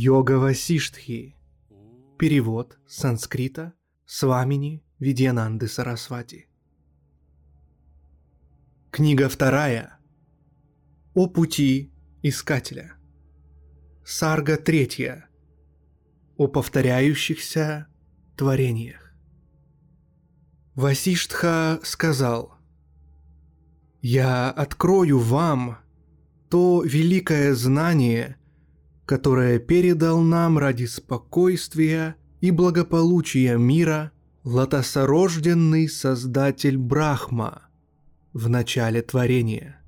Йога Васиштхи. Перевод с санскрита Свамини Видьянанды Сарасвати. Книга вторая. О пути искателя. Сарга третья. О повторяющихся творениях. Васиштха сказал, «Я открою вам то великое знание, которое передал нам ради спокойствия и благополучия мира лотосорожденный Создатель Брахма в начале творения.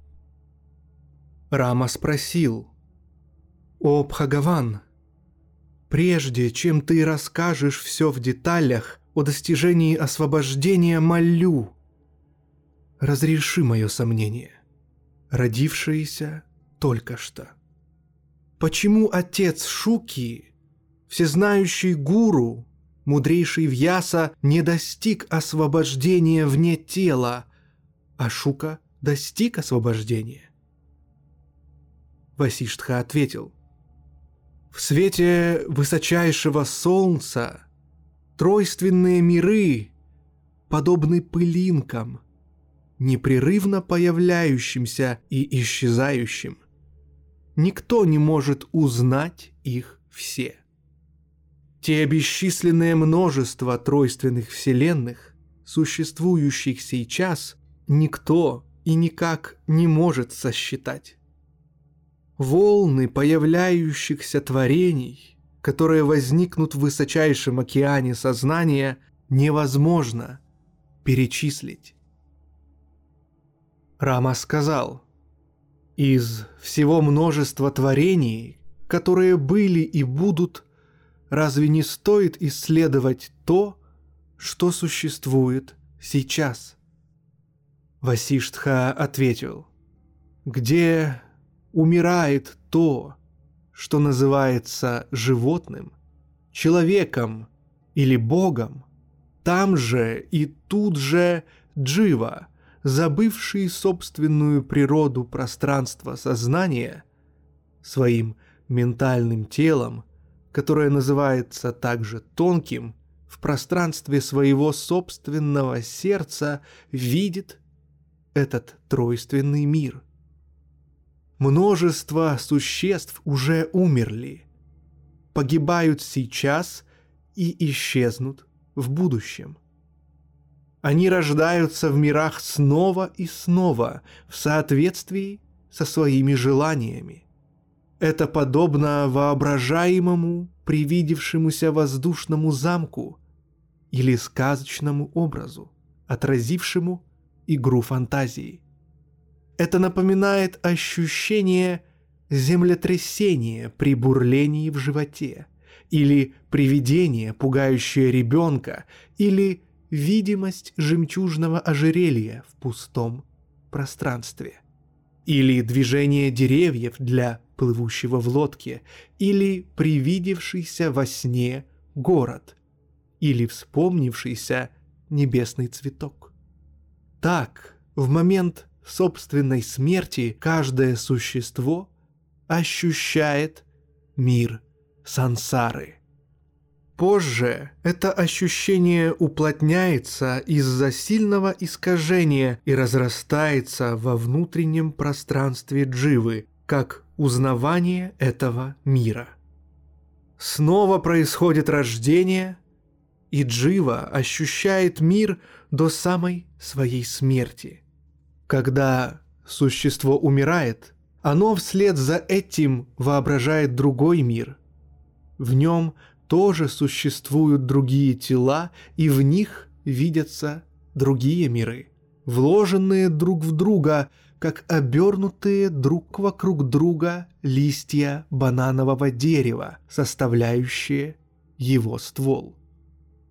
Рама спросил, «О, Бхагаван, прежде чем ты расскажешь все в деталях о достижении освобождения, молю, разреши мое сомнение, родившееся только что». Почему отец Шуки, всезнающий гуру, мудрейший Вьяса, не достиг освобождения вне тела, а Шука достиг освобождения? Васиштха ответил, «В свете высочайшего солнца тройственные миры подобны пылинкам, непрерывно появляющимся и исчезающим – никто не может узнать их все. Те бесчисленное множество тройственных вселенных, существующих сейчас, никто и никак не может сосчитать. Волны появляющихся творений, которые возникнут в высочайшем океане сознания, невозможно перечислить. Рама сказал – из всего множества творений, которые были и будут, разве не стоит исследовать то, что существует сейчас? Васиштха ответил, где умирает то, что называется животным, человеком или богом, там же и тут же джива, забывший собственную природу пространства сознания, своим ментальным телом, которое называется также тонким, в пространстве своего собственного сердца видит этот тройственный мир. Множество существ уже умерли, погибают сейчас и исчезнут в будущем. Они рождаются в мирах снова и снова в соответствии со своими желаниями. Это подобно воображаемому, привидевшемуся воздушному замку или сказочному образу, отразившему игру фантазии. Это напоминает ощущение землетрясения при бурлении в животе, или привидение, пугающее ребенка, или видимость жемчужного ожерелья в пустом пространстве. Или движение деревьев для плывущего в лодке, или привидевшийся во сне город, или вспомнившийся небесный цветок. Так, в момент собственной смерти каждое существо ощущает мир сансары – Позже это ощущение уплотняется из-за сильного искажения и разрастается во внутреннем пространстве дживы, как узнавание этого мира. Снова происходит рождение, и джива ощущает мир до самой своей смерти. Когда существо умирает, оно вслед за этим воображает другой мир. В нем – тоже существуют другие тела, и в них видятся другие миры. вложенные друг в друга, как обернутые друг вокруг друга листья бананового дерева, составляющие его ствол.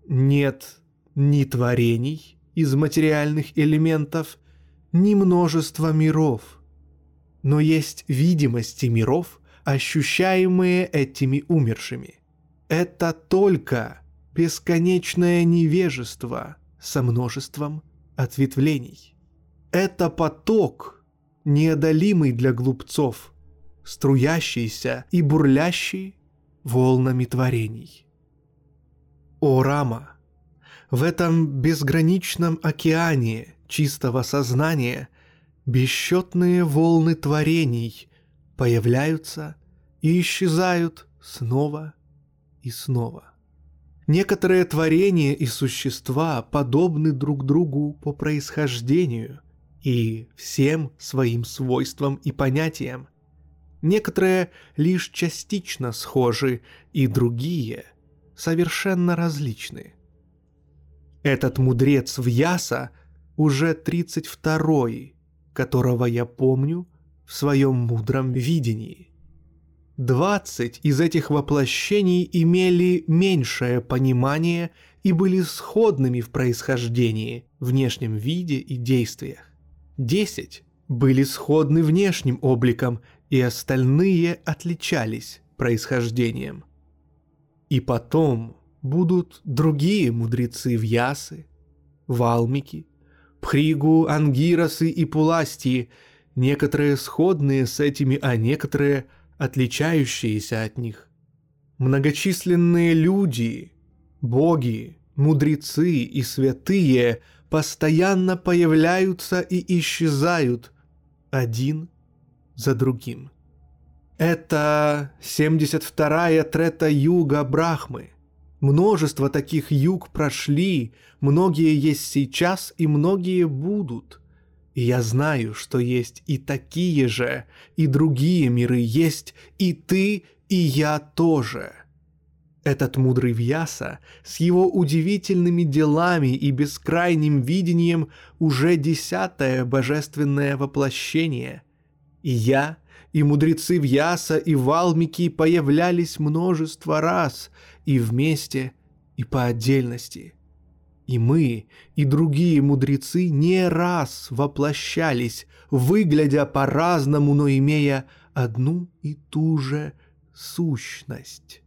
Нет ни творений из материальных элементов, ни множества миров, но есть видимости миров, ощущаемые этими умершими. Это только бесконечное невежество со множеством ответвлений. Это поток, неодолимый для глупцов, струящийся и бурлящий волнами творений. О Рама! В этом безграничном океане чистого сознания бесчетные волны творений появляются и исчезают снова и снова. Некоторые творения и существа подобны друг другу по происхождению и всем своим свойствам и понятиям. Некоторые лишь частично схожи, и другие совершенно различны. Этот мудрец в Яса уже 32-й, которого я помню в своем мудром видении. Двадцать из этих воплощений имели меньшее понимание и были сходными в происхождении, внешнем виде и действиях. Десять были сходны внешним обликом, и остальные отличались происхождением. И потом будут другие мудрецы в Ясы, Валмики, Пхригу, Ангиросы и Пуластии, некоторые сходные с этими, а некоторые – отличающиеся от них. Многочисленные люди, боги, мудрецы и святые постоянно появляются и исчезают один за другим. Это 72-я трета юга Брахмы. Множество таких юг прошли, многие есть сейчас и многие будут. И я знаю, что есть и такие же, и другие миры есть, и ты, и я тоже. Этот мудрый Вьяса с его удивительными делами и бескрайним видением уже десятое божественное воплощение. И я, и мудрецы Вьяса, и Валмики появлялись множество раз, и вместе, и по отдельности – и мы, и другие мудрецы не раз воплощались, выглядя по-разному, но имея одну и ту же сущность.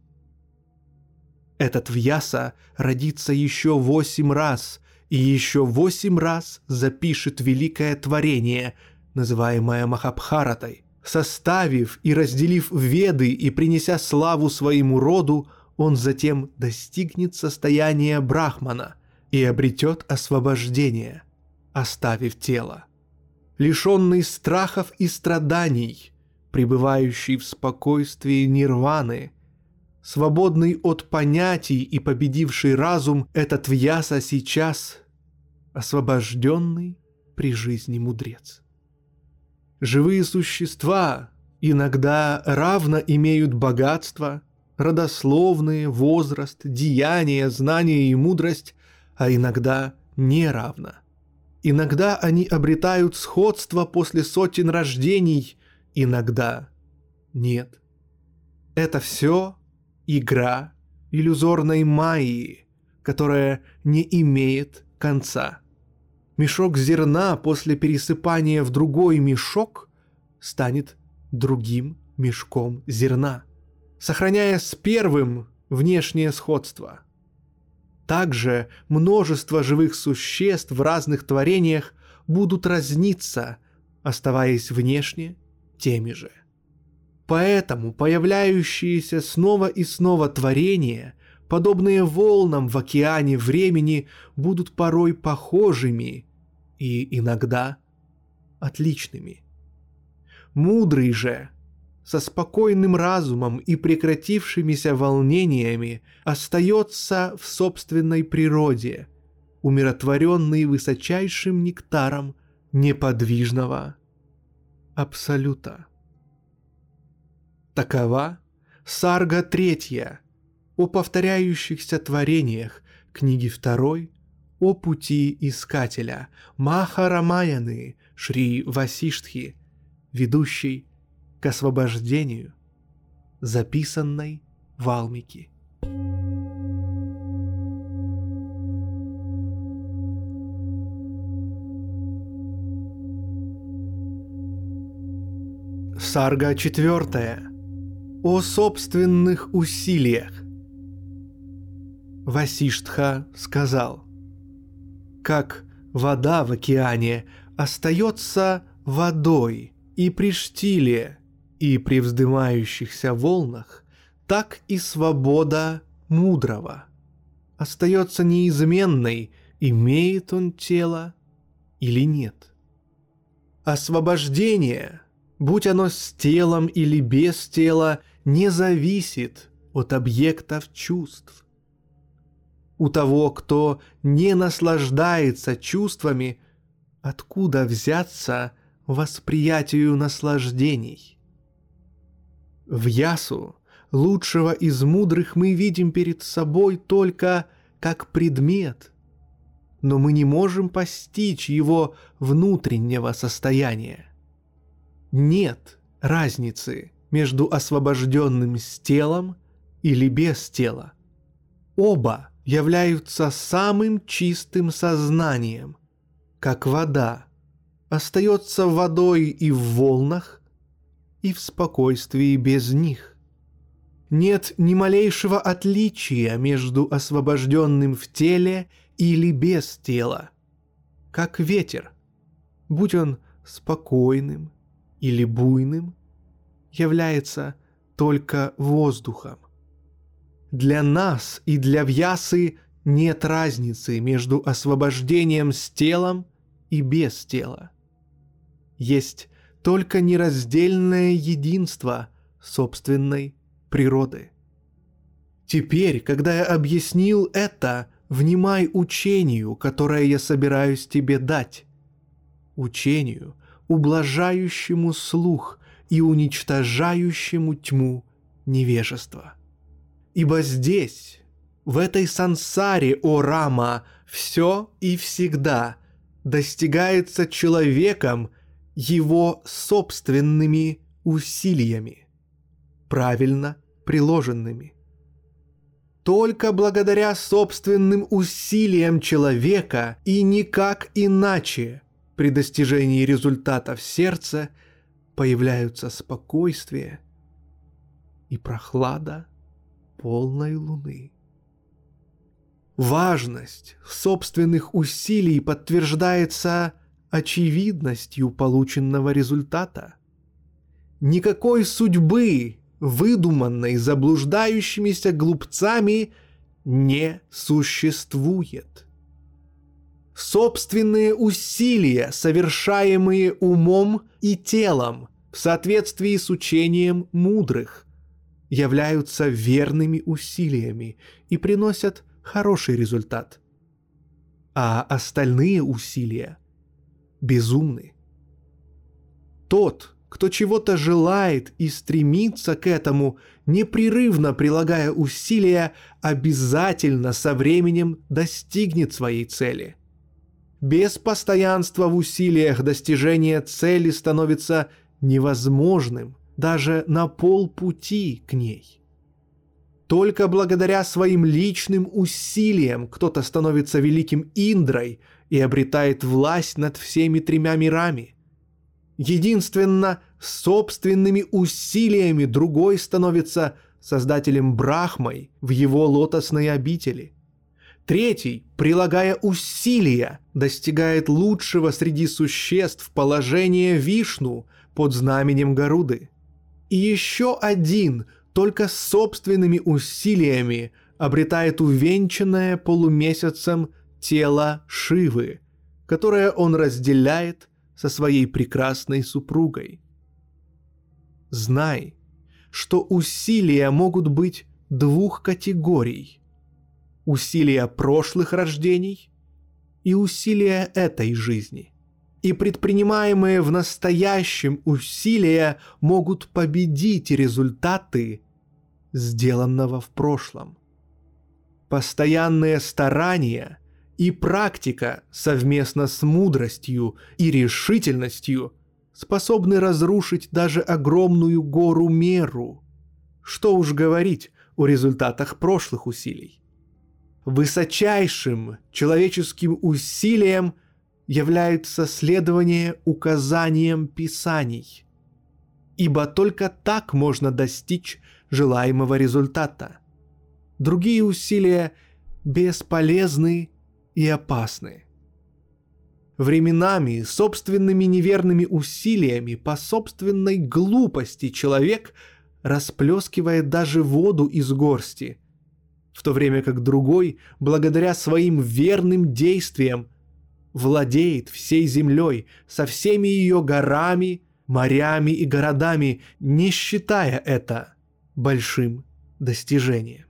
Этот Вьяса родится еще восемь раз, и еще восемь раз запишет великое творение, называемое Махабхаратой. Составив и разделив веды и принеся славу своему роду, он затем достигнет состояния Брахмана – и обретет освобождение, оставив тело. Лишенный страхов и страданий, пребывающий в спокойствии нирваны, свободный от понятий и победивший разум, этот Вьяса сейчас освобожденный при жизни мудрец. Живые существа иногда равно имеют богатство, родословные, возраст, деяния, знания и мудрость, а иногда неравно. Иногда они обретают сходство после сотен рождений, иногда нет. Это все игра иллюзорной майи, которая не имеет конца. Мешок зерна после пересыпания в другой мешок станет другим мешком зерна, сохраняя с первым внешнее сходство – также множество живых существ в разных творениях будут разниться, оставаясь внешне теми же. Поэтому появляющиеся снова и снова творения, подобные волнам в океане времени, будут порой похожими и иногда отличными. Мудрый же со спокойным разумом и прекратившимися волнениями остается в собственной природе, умиротворенный высочайшим нектаром неподвижного Абсолюта. Такова Сарга Третья о повторяющихся творениях книги второй о пути искателя Махарамаяны Шри Васиштхи, ведущий к освобождению, записанной Валмики. Сарга четвертая. О собственных усилиях. Васиштха сказал, «Как вода в океане остается водой и при штиле, и при вздымающихся волнах, так и свобода мудрого остается неизменной, имеет он тело или нет. Освобождение будь оно с телом или без тела, не зависит от объектов чувств. У того, кто не наслаждается чувствами, откуда взяться восприятию наслаждений? В Ясу, лучшего из мудрых, мы видим перед собой только как предмет, но мы не можем постичь его внутреннего состояния нет разницы между освобожденным с телом или без тела. Оба являются самым чистым сознанием, как вода остается водой и в волнах, и в спокойствии без них. Нет ни малейшего отличия между освобожденным в теле или без тела, как ветер, будь он спокойным или буйным является только воздухом. Для нас и для Вьясы нет разницы между освобождением с телом и без тела. Есть только нераздельное единство собственной природы. Теперь, когда я объяснил это, внимай учению, которое я собираюсь тебе дать. Учению, ублажающему слух и уничтожающему тьму невежества. Ибо здесь, в этой сансаре, о Рама, все и всегда достигается человеком его собственными усилиями, правильно приложенными. Только благодаря собственным усилиям человека и никак иначе при достижении результата в сердце появляются спокойствие и прохлада полной луны. Важность собственных усилий подтверждается очевидностью полученного результата. Никакой судьбы, выдуманной заблуждающимися глупцами, не существует собственные усилия, совершаемые умом и телом в соответствии с учением мудрых, являются верными усилиями и приносят хороший результат. А остальные усилия безумны. Тот, кто чего-то желает и стремится к этому, непрерывно прилагая усилия, обязательно со временем достигнет своей цели – без постоянства в усилиях достижение цели становится невозможным даже на полпути к ней. Только благодаря своим личным усилиям кто-то становится великим Индрой и обретает власть над всеми тремя мирами. Единственно собственными усилиями другой становится создателем Брахмой в его лотосной обители. Третий, прилагая усилия, достигает лучшего среди существ положения Вишну под знаменем Горуды. И еще один, только собственными усилиями, обретает увенчанное полумесяцем тело Шивы, которое он разделяет со своей прекрасной супругой. Знай, что усилия могут быть двух категорий – усилия прошлых рождений и усилия этой жизни. И предпринимаемые в настоящем усилия могут победить результаты сделанного в прошлом. Постоянные старания и практика совместно с мудростью и решительностью способны разрушить даже огромную гору меру. Что уж говорить о результатах прошлых усилий. Высочайшим человеческим усилием является следование указаниям Писаний, ибо только так можно достичь желаемого результата. Другие усилия бесполезны и опасны. Временами собственными неверными усилиями по собственной глупости человек расплескивает даже воду из горсти, в то время как другой, благодаря своим верным действиям, владеет всей землей со всеми ее горами, морями и городами, не считая это большим достижением.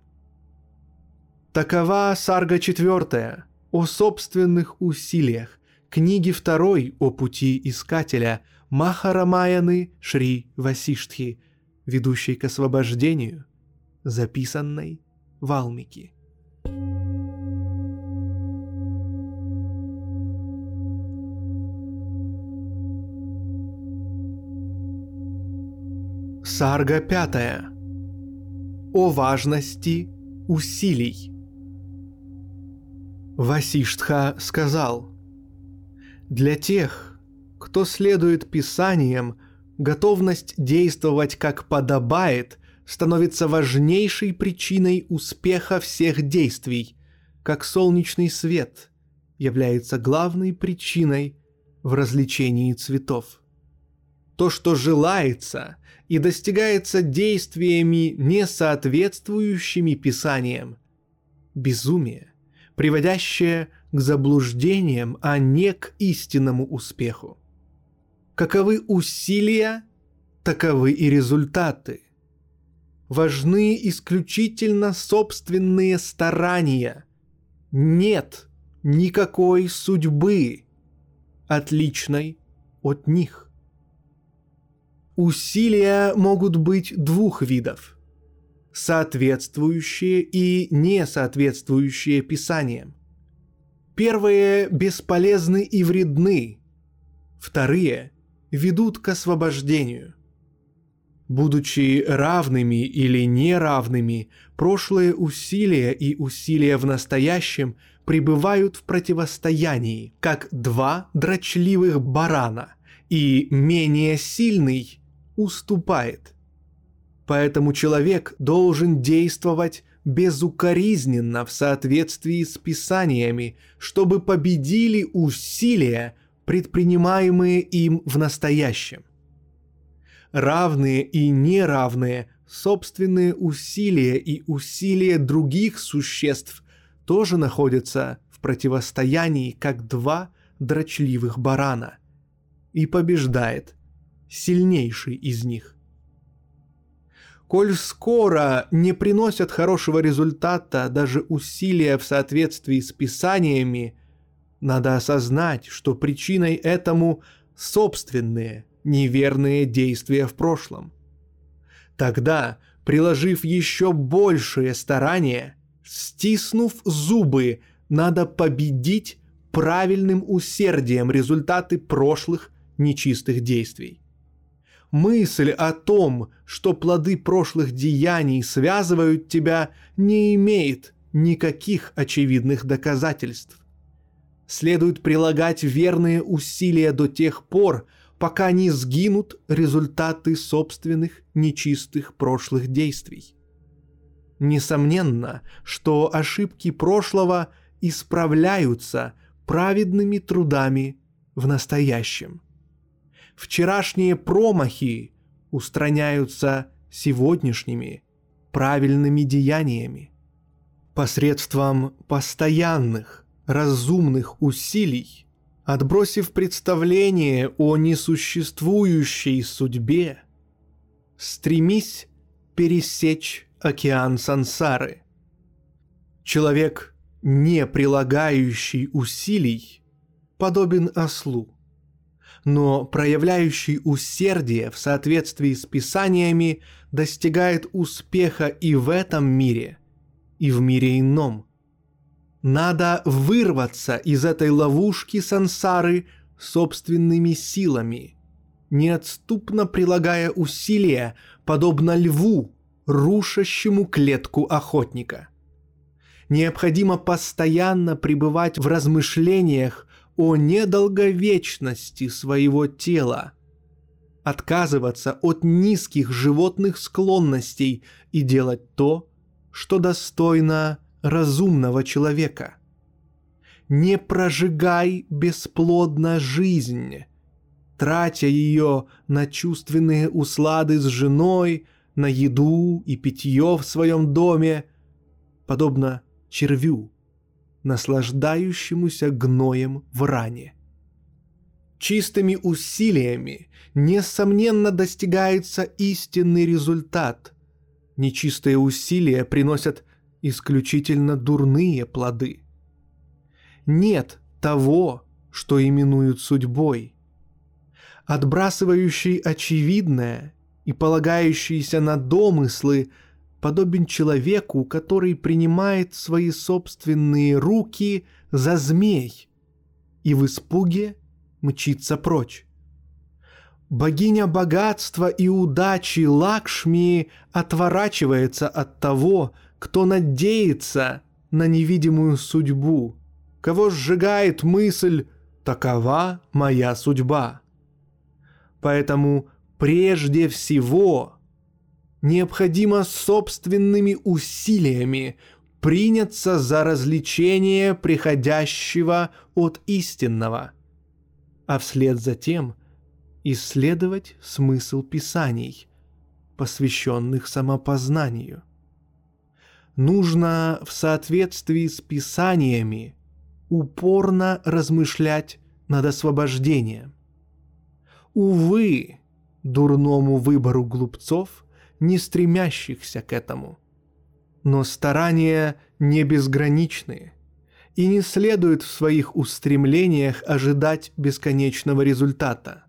Такова сарга четвертая о собственных усилиях, книги второй о пути искателя Махарамаяны Шри Васиштхи, ведущей к освобождению, записанной Валмики. Сарга пятая. О важности усилий. Васиштха сказал, «Для тех, кто следует Писаниям, готовность действовать как подобает становится важнейшей причиной успеха всех действий, как солнечный свет является главной причиной в развлечении цветов. То, что желается и достигается действиями, не соответствующими Писаниям, безумие, приводящее к заблуждениям, а не к истинному успеху. Каковы усилия, таковы и результаты. Важны исключительно собственные старания. Нет никакой судьбы, отличной от них. Усилия могут быть двух видов – соответствующие и несоответствующие Писаниям. Первые бесполезны и вредны, вторые ведут к освобождению. Будучи равными или неравными, прошлые усилия и усилия в настоящем пребывают в противостоянии, как два дрочливых барана, и менее сильный уступает. Поэтому человек должен действовать безукоризненно в соответствии с писаниями, чтобы победили усилия, предпринимаемые им в настоящем. Равные и неравные собственные усилия и усилия других существ тоже находятся в противостоянии, как два дрочливых барана, и побеждает сильнейший из них. Коль скоро не приносят хорошего результата даже усилия в соответствии с писаниями, надо осознать, что причиной этому собственные неверные действия в прошлом. Тогда, приложив еще большие старания, стиснув зубы, надо победить правильным усердием результаты прошлых нечистых действий. Мысль о том, что плоды прошлых деяний связывают тебя, не имеет никаких очевидных доказательств. Следует прилагать верные усилия до тех пор, пока не сгинут результаты собственных нечистых прошлых действий. Несомненно, что ошибки прошлого исправляются праведными трудами в настоящем вчерашние промахи устраняются сегодняшними правильными деяниями. Посредством постоянных, разумных усилий, отбросив представление о несуществующей судьбе, стремись пересечь океан сансары. Человек, не прилагающий усилий, подобен ослу но проявляющий усердие в соответствии с Писаниями достигает успеха и в этом мире, и в мире ином. Надо вырваться из этой ловушки сансары собственными силами, неотступно прилагая усилия, подобно льву, рушащему клетку охотника. Необходимо постоянно пребывать в размышлениях о недолговечности своего тела, отказываться от низких животных склонностей и делать то, что достойно разумного человека. Не прожигай бесплодно жизнь, тратя ее на чувственные услады с женой, на еду и питье в своем доме, подобно червю, наслаждающемуся гноем в ране. Чистыми усилиями, несомненно, достигается истинный результат. Нечистые усилия приносят исключительно дурные плоды. Нет того, что именуют судьбой. Отбрасывающий очевидное и полагающийся на домыслы подобен человеку, который принимает свои собственные руки за змей и в испуге мчится прочь. Богиня богатства и удачи Лакшми отворачивается от того, кто надеется на невидимую судьбу, кого сжигает мысль «такова моя судьба». Поэтому прежде всего необходимо собственными усилиями приняться за развлечение приходящего от истинного, а вслед за тем исследовать смысл писаний, посвященных самопознанию – нужно в соответствии с Писаниями упорно размышлять над освобождением. Увы, дурному выбору глупцов, не стремящихся к этому. Но старания не безграничны, и не следует в своих устремлениях ожидать бесконечного результата.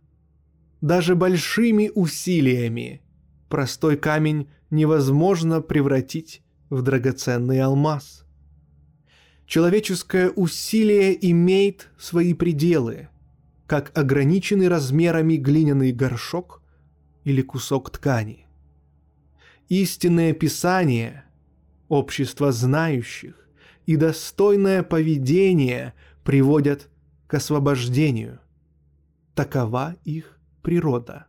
Даже большими усилиями простой камень невозможно превратить в драгоценный алмаз. Человеческое усилие имеет свои пределы, как ограниченный размерами глиняный горшок или кусок ткани. Истинное Писание, общество знающих и достойное поведение приводят к освобождению. Такова их природа.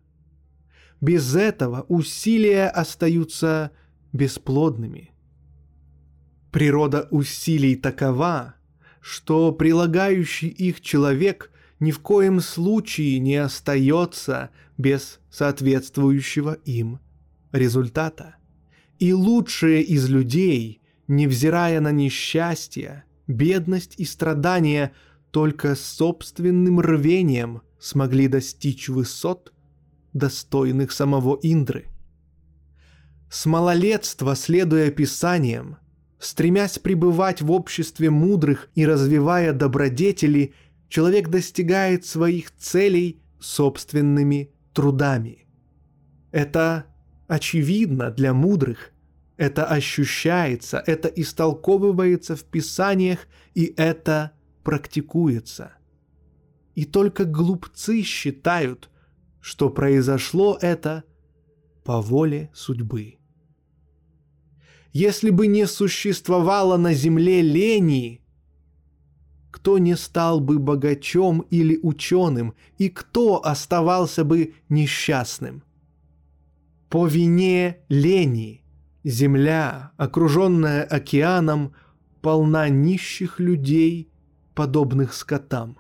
Без этого усилия остаются бесплодными – Природа усилий такова, что прилагающий их человек ни в коем случае не остается без соответствующего им результата. И лучшие из людей, невзирая на несчастье, бедность и страдания, только собственным рвением смогли достичь высот, достойных самого Индры. С малолетства, следуя писаниям, Стремясь пребывать в обществе мудрых и развивая добродетели, человек достигает своих целей собственными трудами. Это очевидно для мудрых, это ощущается, это истолковывается в Писаниях, и это практикуется. И только глупцы считают, что произошло это по воле судьбы если бы не существовало на земле лени, кто не стал бы богачом или ученым, и кто оставался бы несчастным? По вине лени земля, окруженная океаном, полна нищих людей, подобных скотам.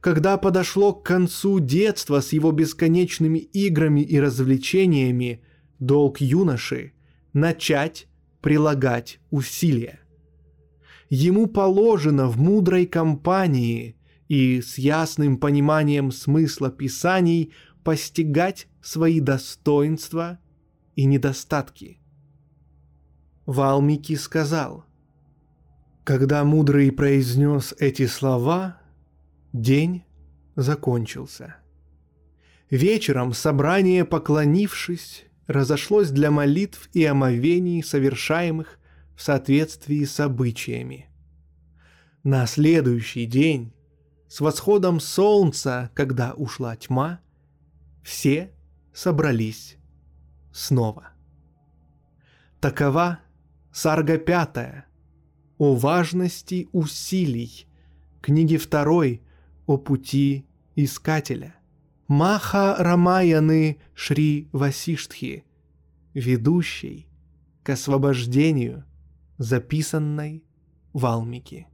Когда подошло к концу детства с его бесконечными играми и развлечениями, долг юноши — начать прилагать усилия. Ему положено в мудрой компании и с ясным пониманием смысла писаний постигать свои достоинства и недостатки. Валмики сказал, когда мудрый произнес эти слова, день закончился. Вечером собрание, поклонившись, разошлось для молитв и омовений, совершаемых в соответствии с обычаями. На следующий день, с восходом солнца, когда ушла тьма, все собрались снова. Такова сарга пятая о важности усилий, книги второй о пути искателя. Маха Рамаяны Шри Васиштхи, ведущий к освобождению записанной Валмики.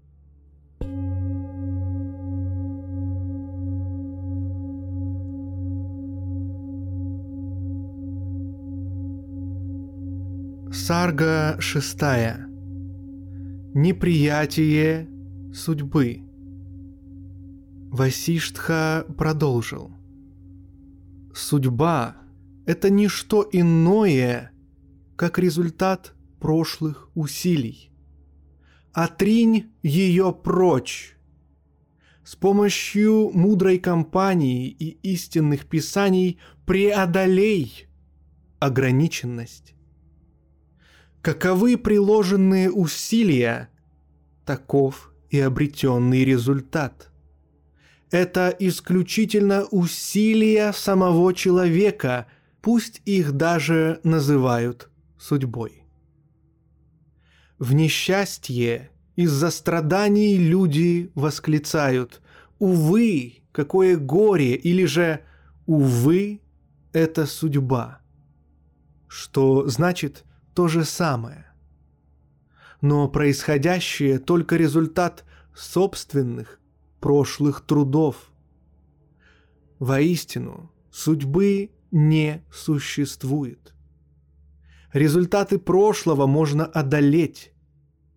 Сарга шестая. Неприятие судьбы. Васиштха продолжил. Судьба – это не что иное, как результат прошлых усилий. Отринь ее прочь. С помощью мудрой компании и истинных писаний преодолей ограниченность. Каковы приложенные усилия, таков и обретенный результат. Это исключительно усилия самого человека, пусть их даже называют судьбой. В несчастье из-за страданий люди восклицают «Увы, какое горе!» или же «Увы, это судьба», что значит то же самое. Но происходящее только результат собственных прошлых трудов. Воистину, судьбы не существует. Результаты прошлого можно одолеть,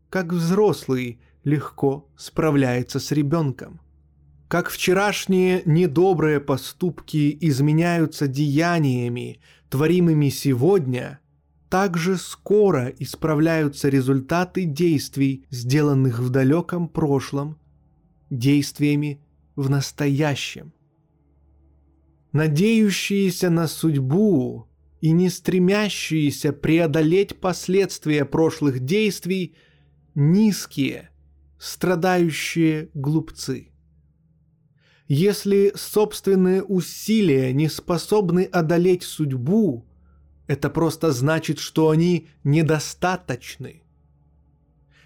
как взрослый легко справляется с ребенком. Как вчерашние недобрые поступки изменяются деяниями, творимыми сегодня, так же скоро исправляются результаты действий, сделанных в далеком прошлом, действиями в настоящем. Надеющиеся на судьбу и не стремящиеся преодолеть последствия прошлых действий низкие, страдающие глупцы. Если собственные усилия не способны одолеть судьбу, это просто значит, что они недостаточны.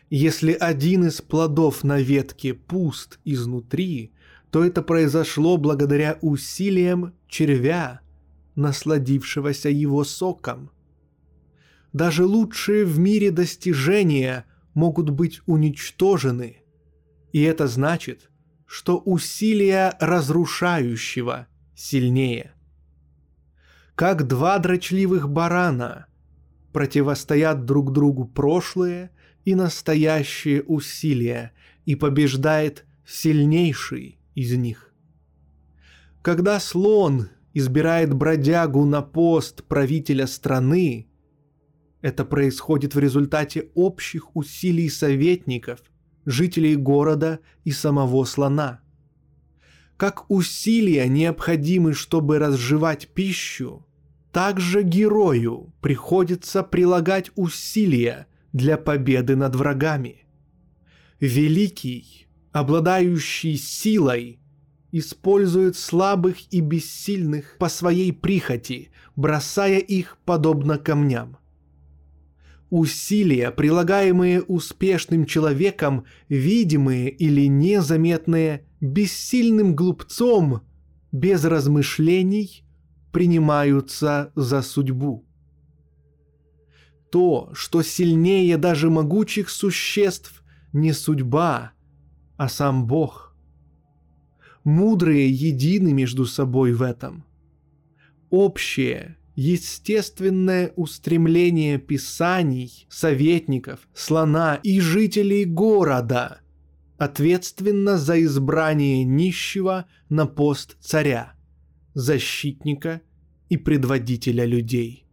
Если один из плодов на ветке пуст изнутри, то это произошло благодаря усилиям червя – насладившегося его соком. Даже лучшие в мире достижения могут быть уничтожены, и это значит, что усилия разрушающего сильнее. Как два дрочливых барана противостоят друг другу прошлые и настоящие усилия, и побеждает сильнейший из них. Когда слон избирает бродягу на пост правителя страны, это происходит в результате общих усилий советников, жителей города и самого слона. Как усилия необходимы, чтобы разжевать пищу, так же герою приходится прилагать усилия для победы над врагами. Великий, обладающий силой, использует слабых и бессильных по своей прихоти, бросая их подобно камням. Усилия, прилагаемые успешным человеком, видимые или незаметные, бессильным глупцом, без размышлений, принимаются за судьбу. То, что сильнее даже могучих существ, не судьба, а сам Бог – мудрые едины между собой в этом. Общее, естественное устремление писаний, советников, слона и жителей города ответственно за избрание нищего на пост царя, защитника и предводителя людей.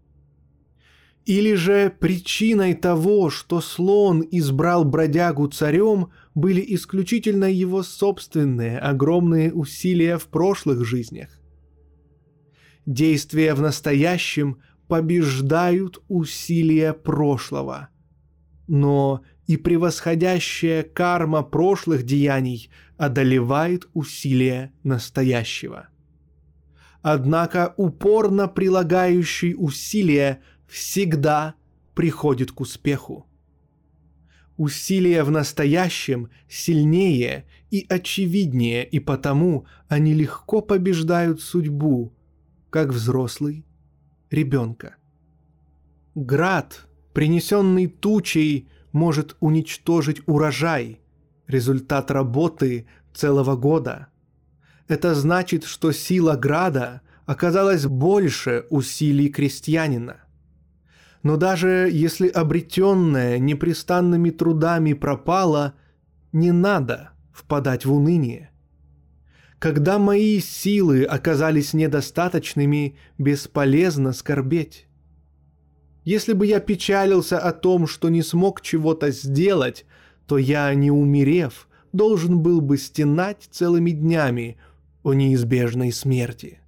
Или же причиной того, что слон избрал бродягу царем, были исключительно его собственные огромные усилия в прошлых жизнях. Действия в настоящем побеждают усилия прошлого. Но и превосходящая карма прошлых деяний одолевает усилия настоящего. Однако упорно прилагающий усилия всегда приходит к успеху. Усилия в настоящем сильнее и очевиднее, и потому они легко побеждают судьбу, как взрослый ребенка. Град, принесенный тучей, может уничтожить урожай, результат работы целого года. Это значит, что сила града оказалась больше усилий крестьянина. Но даже если обретенное непрестанными трудами пропало, не надо впадать в уныние. Когда мои силы оказались недостаточными, бесполезно скорбеть. Если бы я печалился о том, что не смог чего-то сделать, то я, не умерев, должен был бы стенать целыми днями о неизбежной смерти.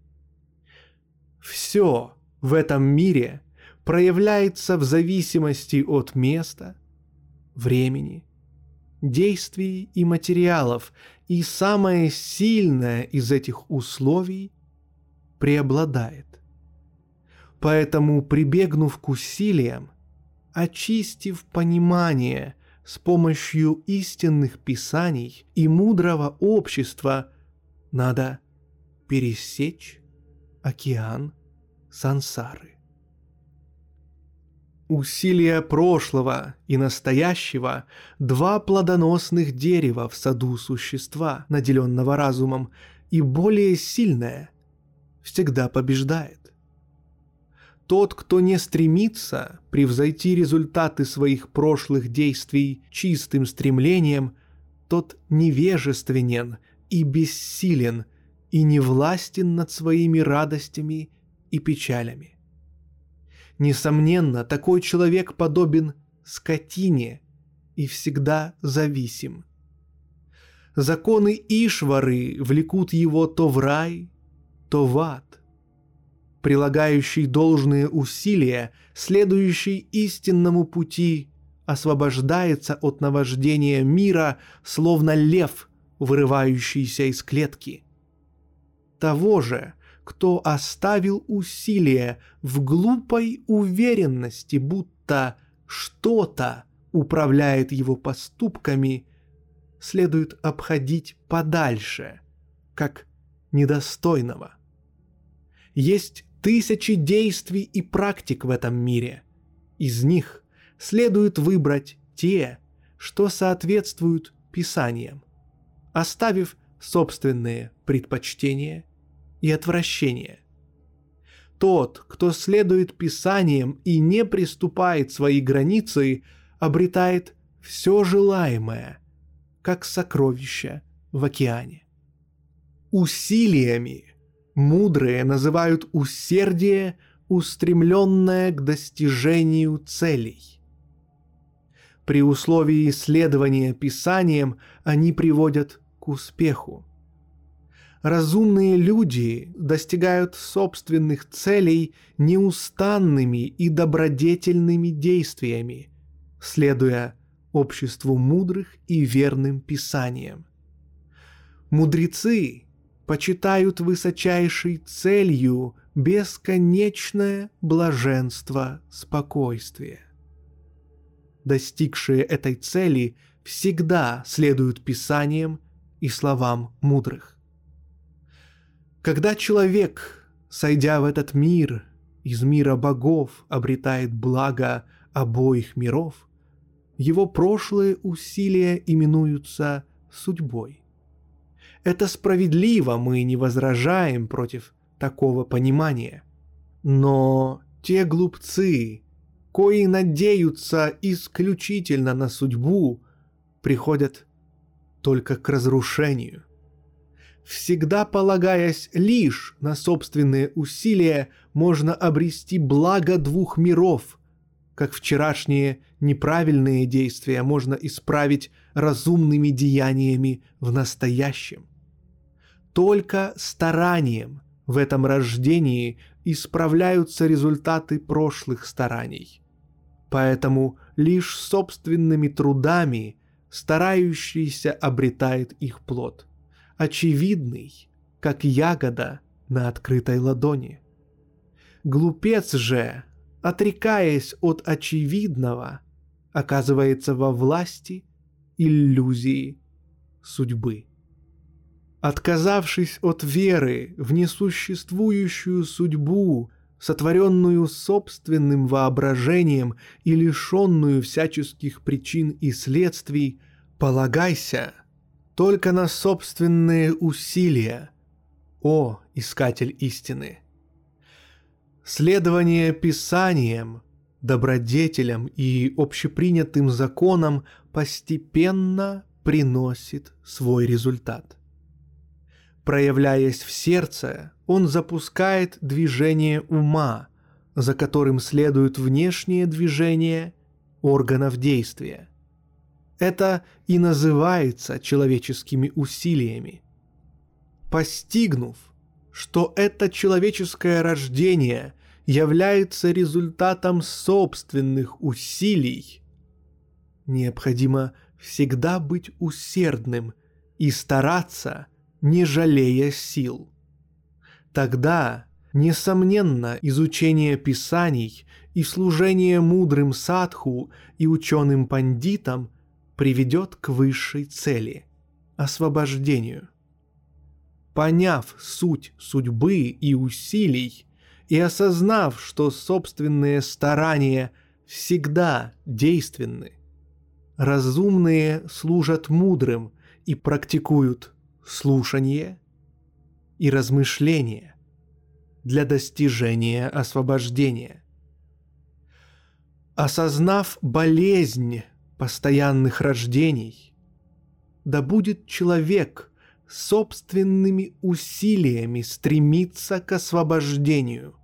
Все в этом мире проявляется в зависимости от места, времени, действий и материалов, и самое сильное из этих условий преобладает. Поэтому, прибегнув к усилиям, очистив понимание с помощью истинных писаний и мудрого общества, надо пересечь океан сансары. Усилия прошлого и настоящего – два плодоносных дерева в саду существа, наделенного разумом, и более сильное всегда побеждает. Тот, кто не стремится превзойти результаты своих прошлых действий чистым стремлением, тот невежественен и бессилен и не властен над своими радостями и печалями – Несомненно, такой человек подобен скотине и всегда зависим. Законы Ишвары влекут его то в рай, то в ад. Прилагающий должные усилия, следующий истинному пути, освобождается от наваждения мира, словно лев, вырывающийся из клетки. Того же – кто оставил усилия в глупой уверенности, будто что-то управляет его поступками, следует обходить подальше, как недостойного. Есть тысячи действий и практик в этом мире. Из них следует выбрать те, что соответствуют Писаниям, оставив собственные предпочтения и отвращение. Тот, кто следует Писаниям и не приступает свои границы, обретает все желаемое, как сокровища в океане. Усилиями мудрые называют усердие, устремленное к достижению целей. При условии исследования Писанием они приводят к успеху разумные люди достигают собственных целей неустанными и добродетельными действиями, следуя обществу мудрых и верным писаниям. Мудрецы почитают высочайшей целью бесконечное блаженство спокойствия. Достигшие этой цели всегда следуют писаниям и словам мудрых. Когда человек, сойдя в этот мир, из мира богов обретает благо обоих миров, его прошлые усилия именуются судьбой. Это справедливо, мы не возражаем против такого понимания. Но те глупцы, кои надеются исключительно на судьбу, приходят только к разрушению всегда полагаясь лишь на собственные усилия, можно обрести благо двух миров, как вчерашние неправильные действия можно исправить разумными деяниями в настоящем. Только старанием в этом рождении исправляются результаты прошлых стараний. Поэтому лишь собственными трудами старающийся обретает их плод, очевидный, как ягода на открытой ладони. Глупец же, отрекаясь от очевидного, оказывается во власти иллюзии судьбы. Отказавшись от веры в несуществующую судьбу, сотворенную собственным воображением и лишенную всяческих причин и следствий, полагайся только на собственные усилия, о искатель истины. Следование Писаниям, добродетелям и общепринятым законам постепенно приносит свой результат. Проявляясь в сердце, он запускает движение ума, за которым следует внешнее движение органов действия. Это и называется человеческими усилиями. Постигнув, что это человеческое рождение является результатом собственных усилий, необходимо всегда быть усердным и стараться – не жалея сил. Тогда, несомненно, изучение писаний и служение мудрым садху и ученым пандитам приведет к высшей цели – освобождению. Поняв суть судьбы и усилий и осознав, что собственные старания всегда действенны, разумные служат мудрым и практикуют слушание и размышление для достижения освобождения. Осознав болезнь постоянных рождений, да будет человек собственными усилиями стремиться к освобождению,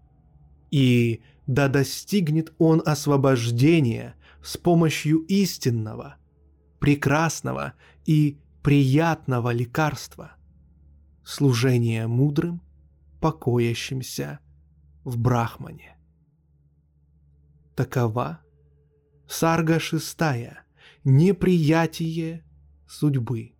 и да достигнет он освобождения с помощью истинного, прекрасного и приятного лекарства – служение мудрым, покоящимся в Брахмане. Такова Сарга шестая «Неприятие судьбы»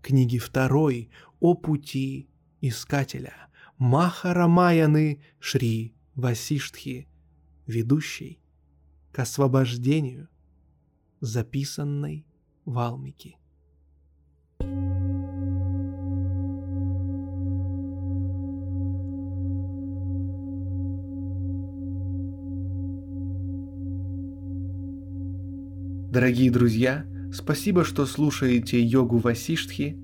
книги второй о пути искателя Махарамаяны Шри Васиштхи, ведущий к освобождению, записанной Валмики. Дорогие друзья, спасибо, что слушаете йогу Васиштхи.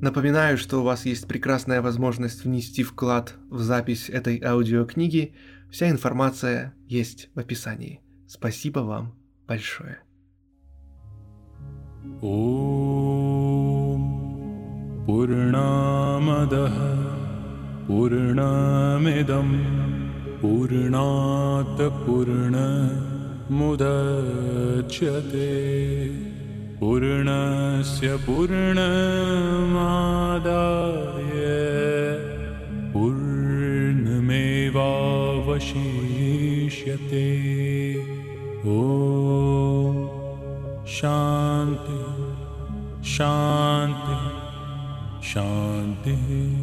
Напоминаю, что у вас есть прекрасная возможность внести вклад в запись этой аудиокниги. Вся информация есть в описании. Спасибо вам большое. ॐ पूर्णामदः पूर्णमिदं पूर्णात् पूर्णमुदच्यते पूर्णस्य पूर्णमादाय पूर्णमेवावशिष्यते। ॐ शान्ति शान्ति शान्तिः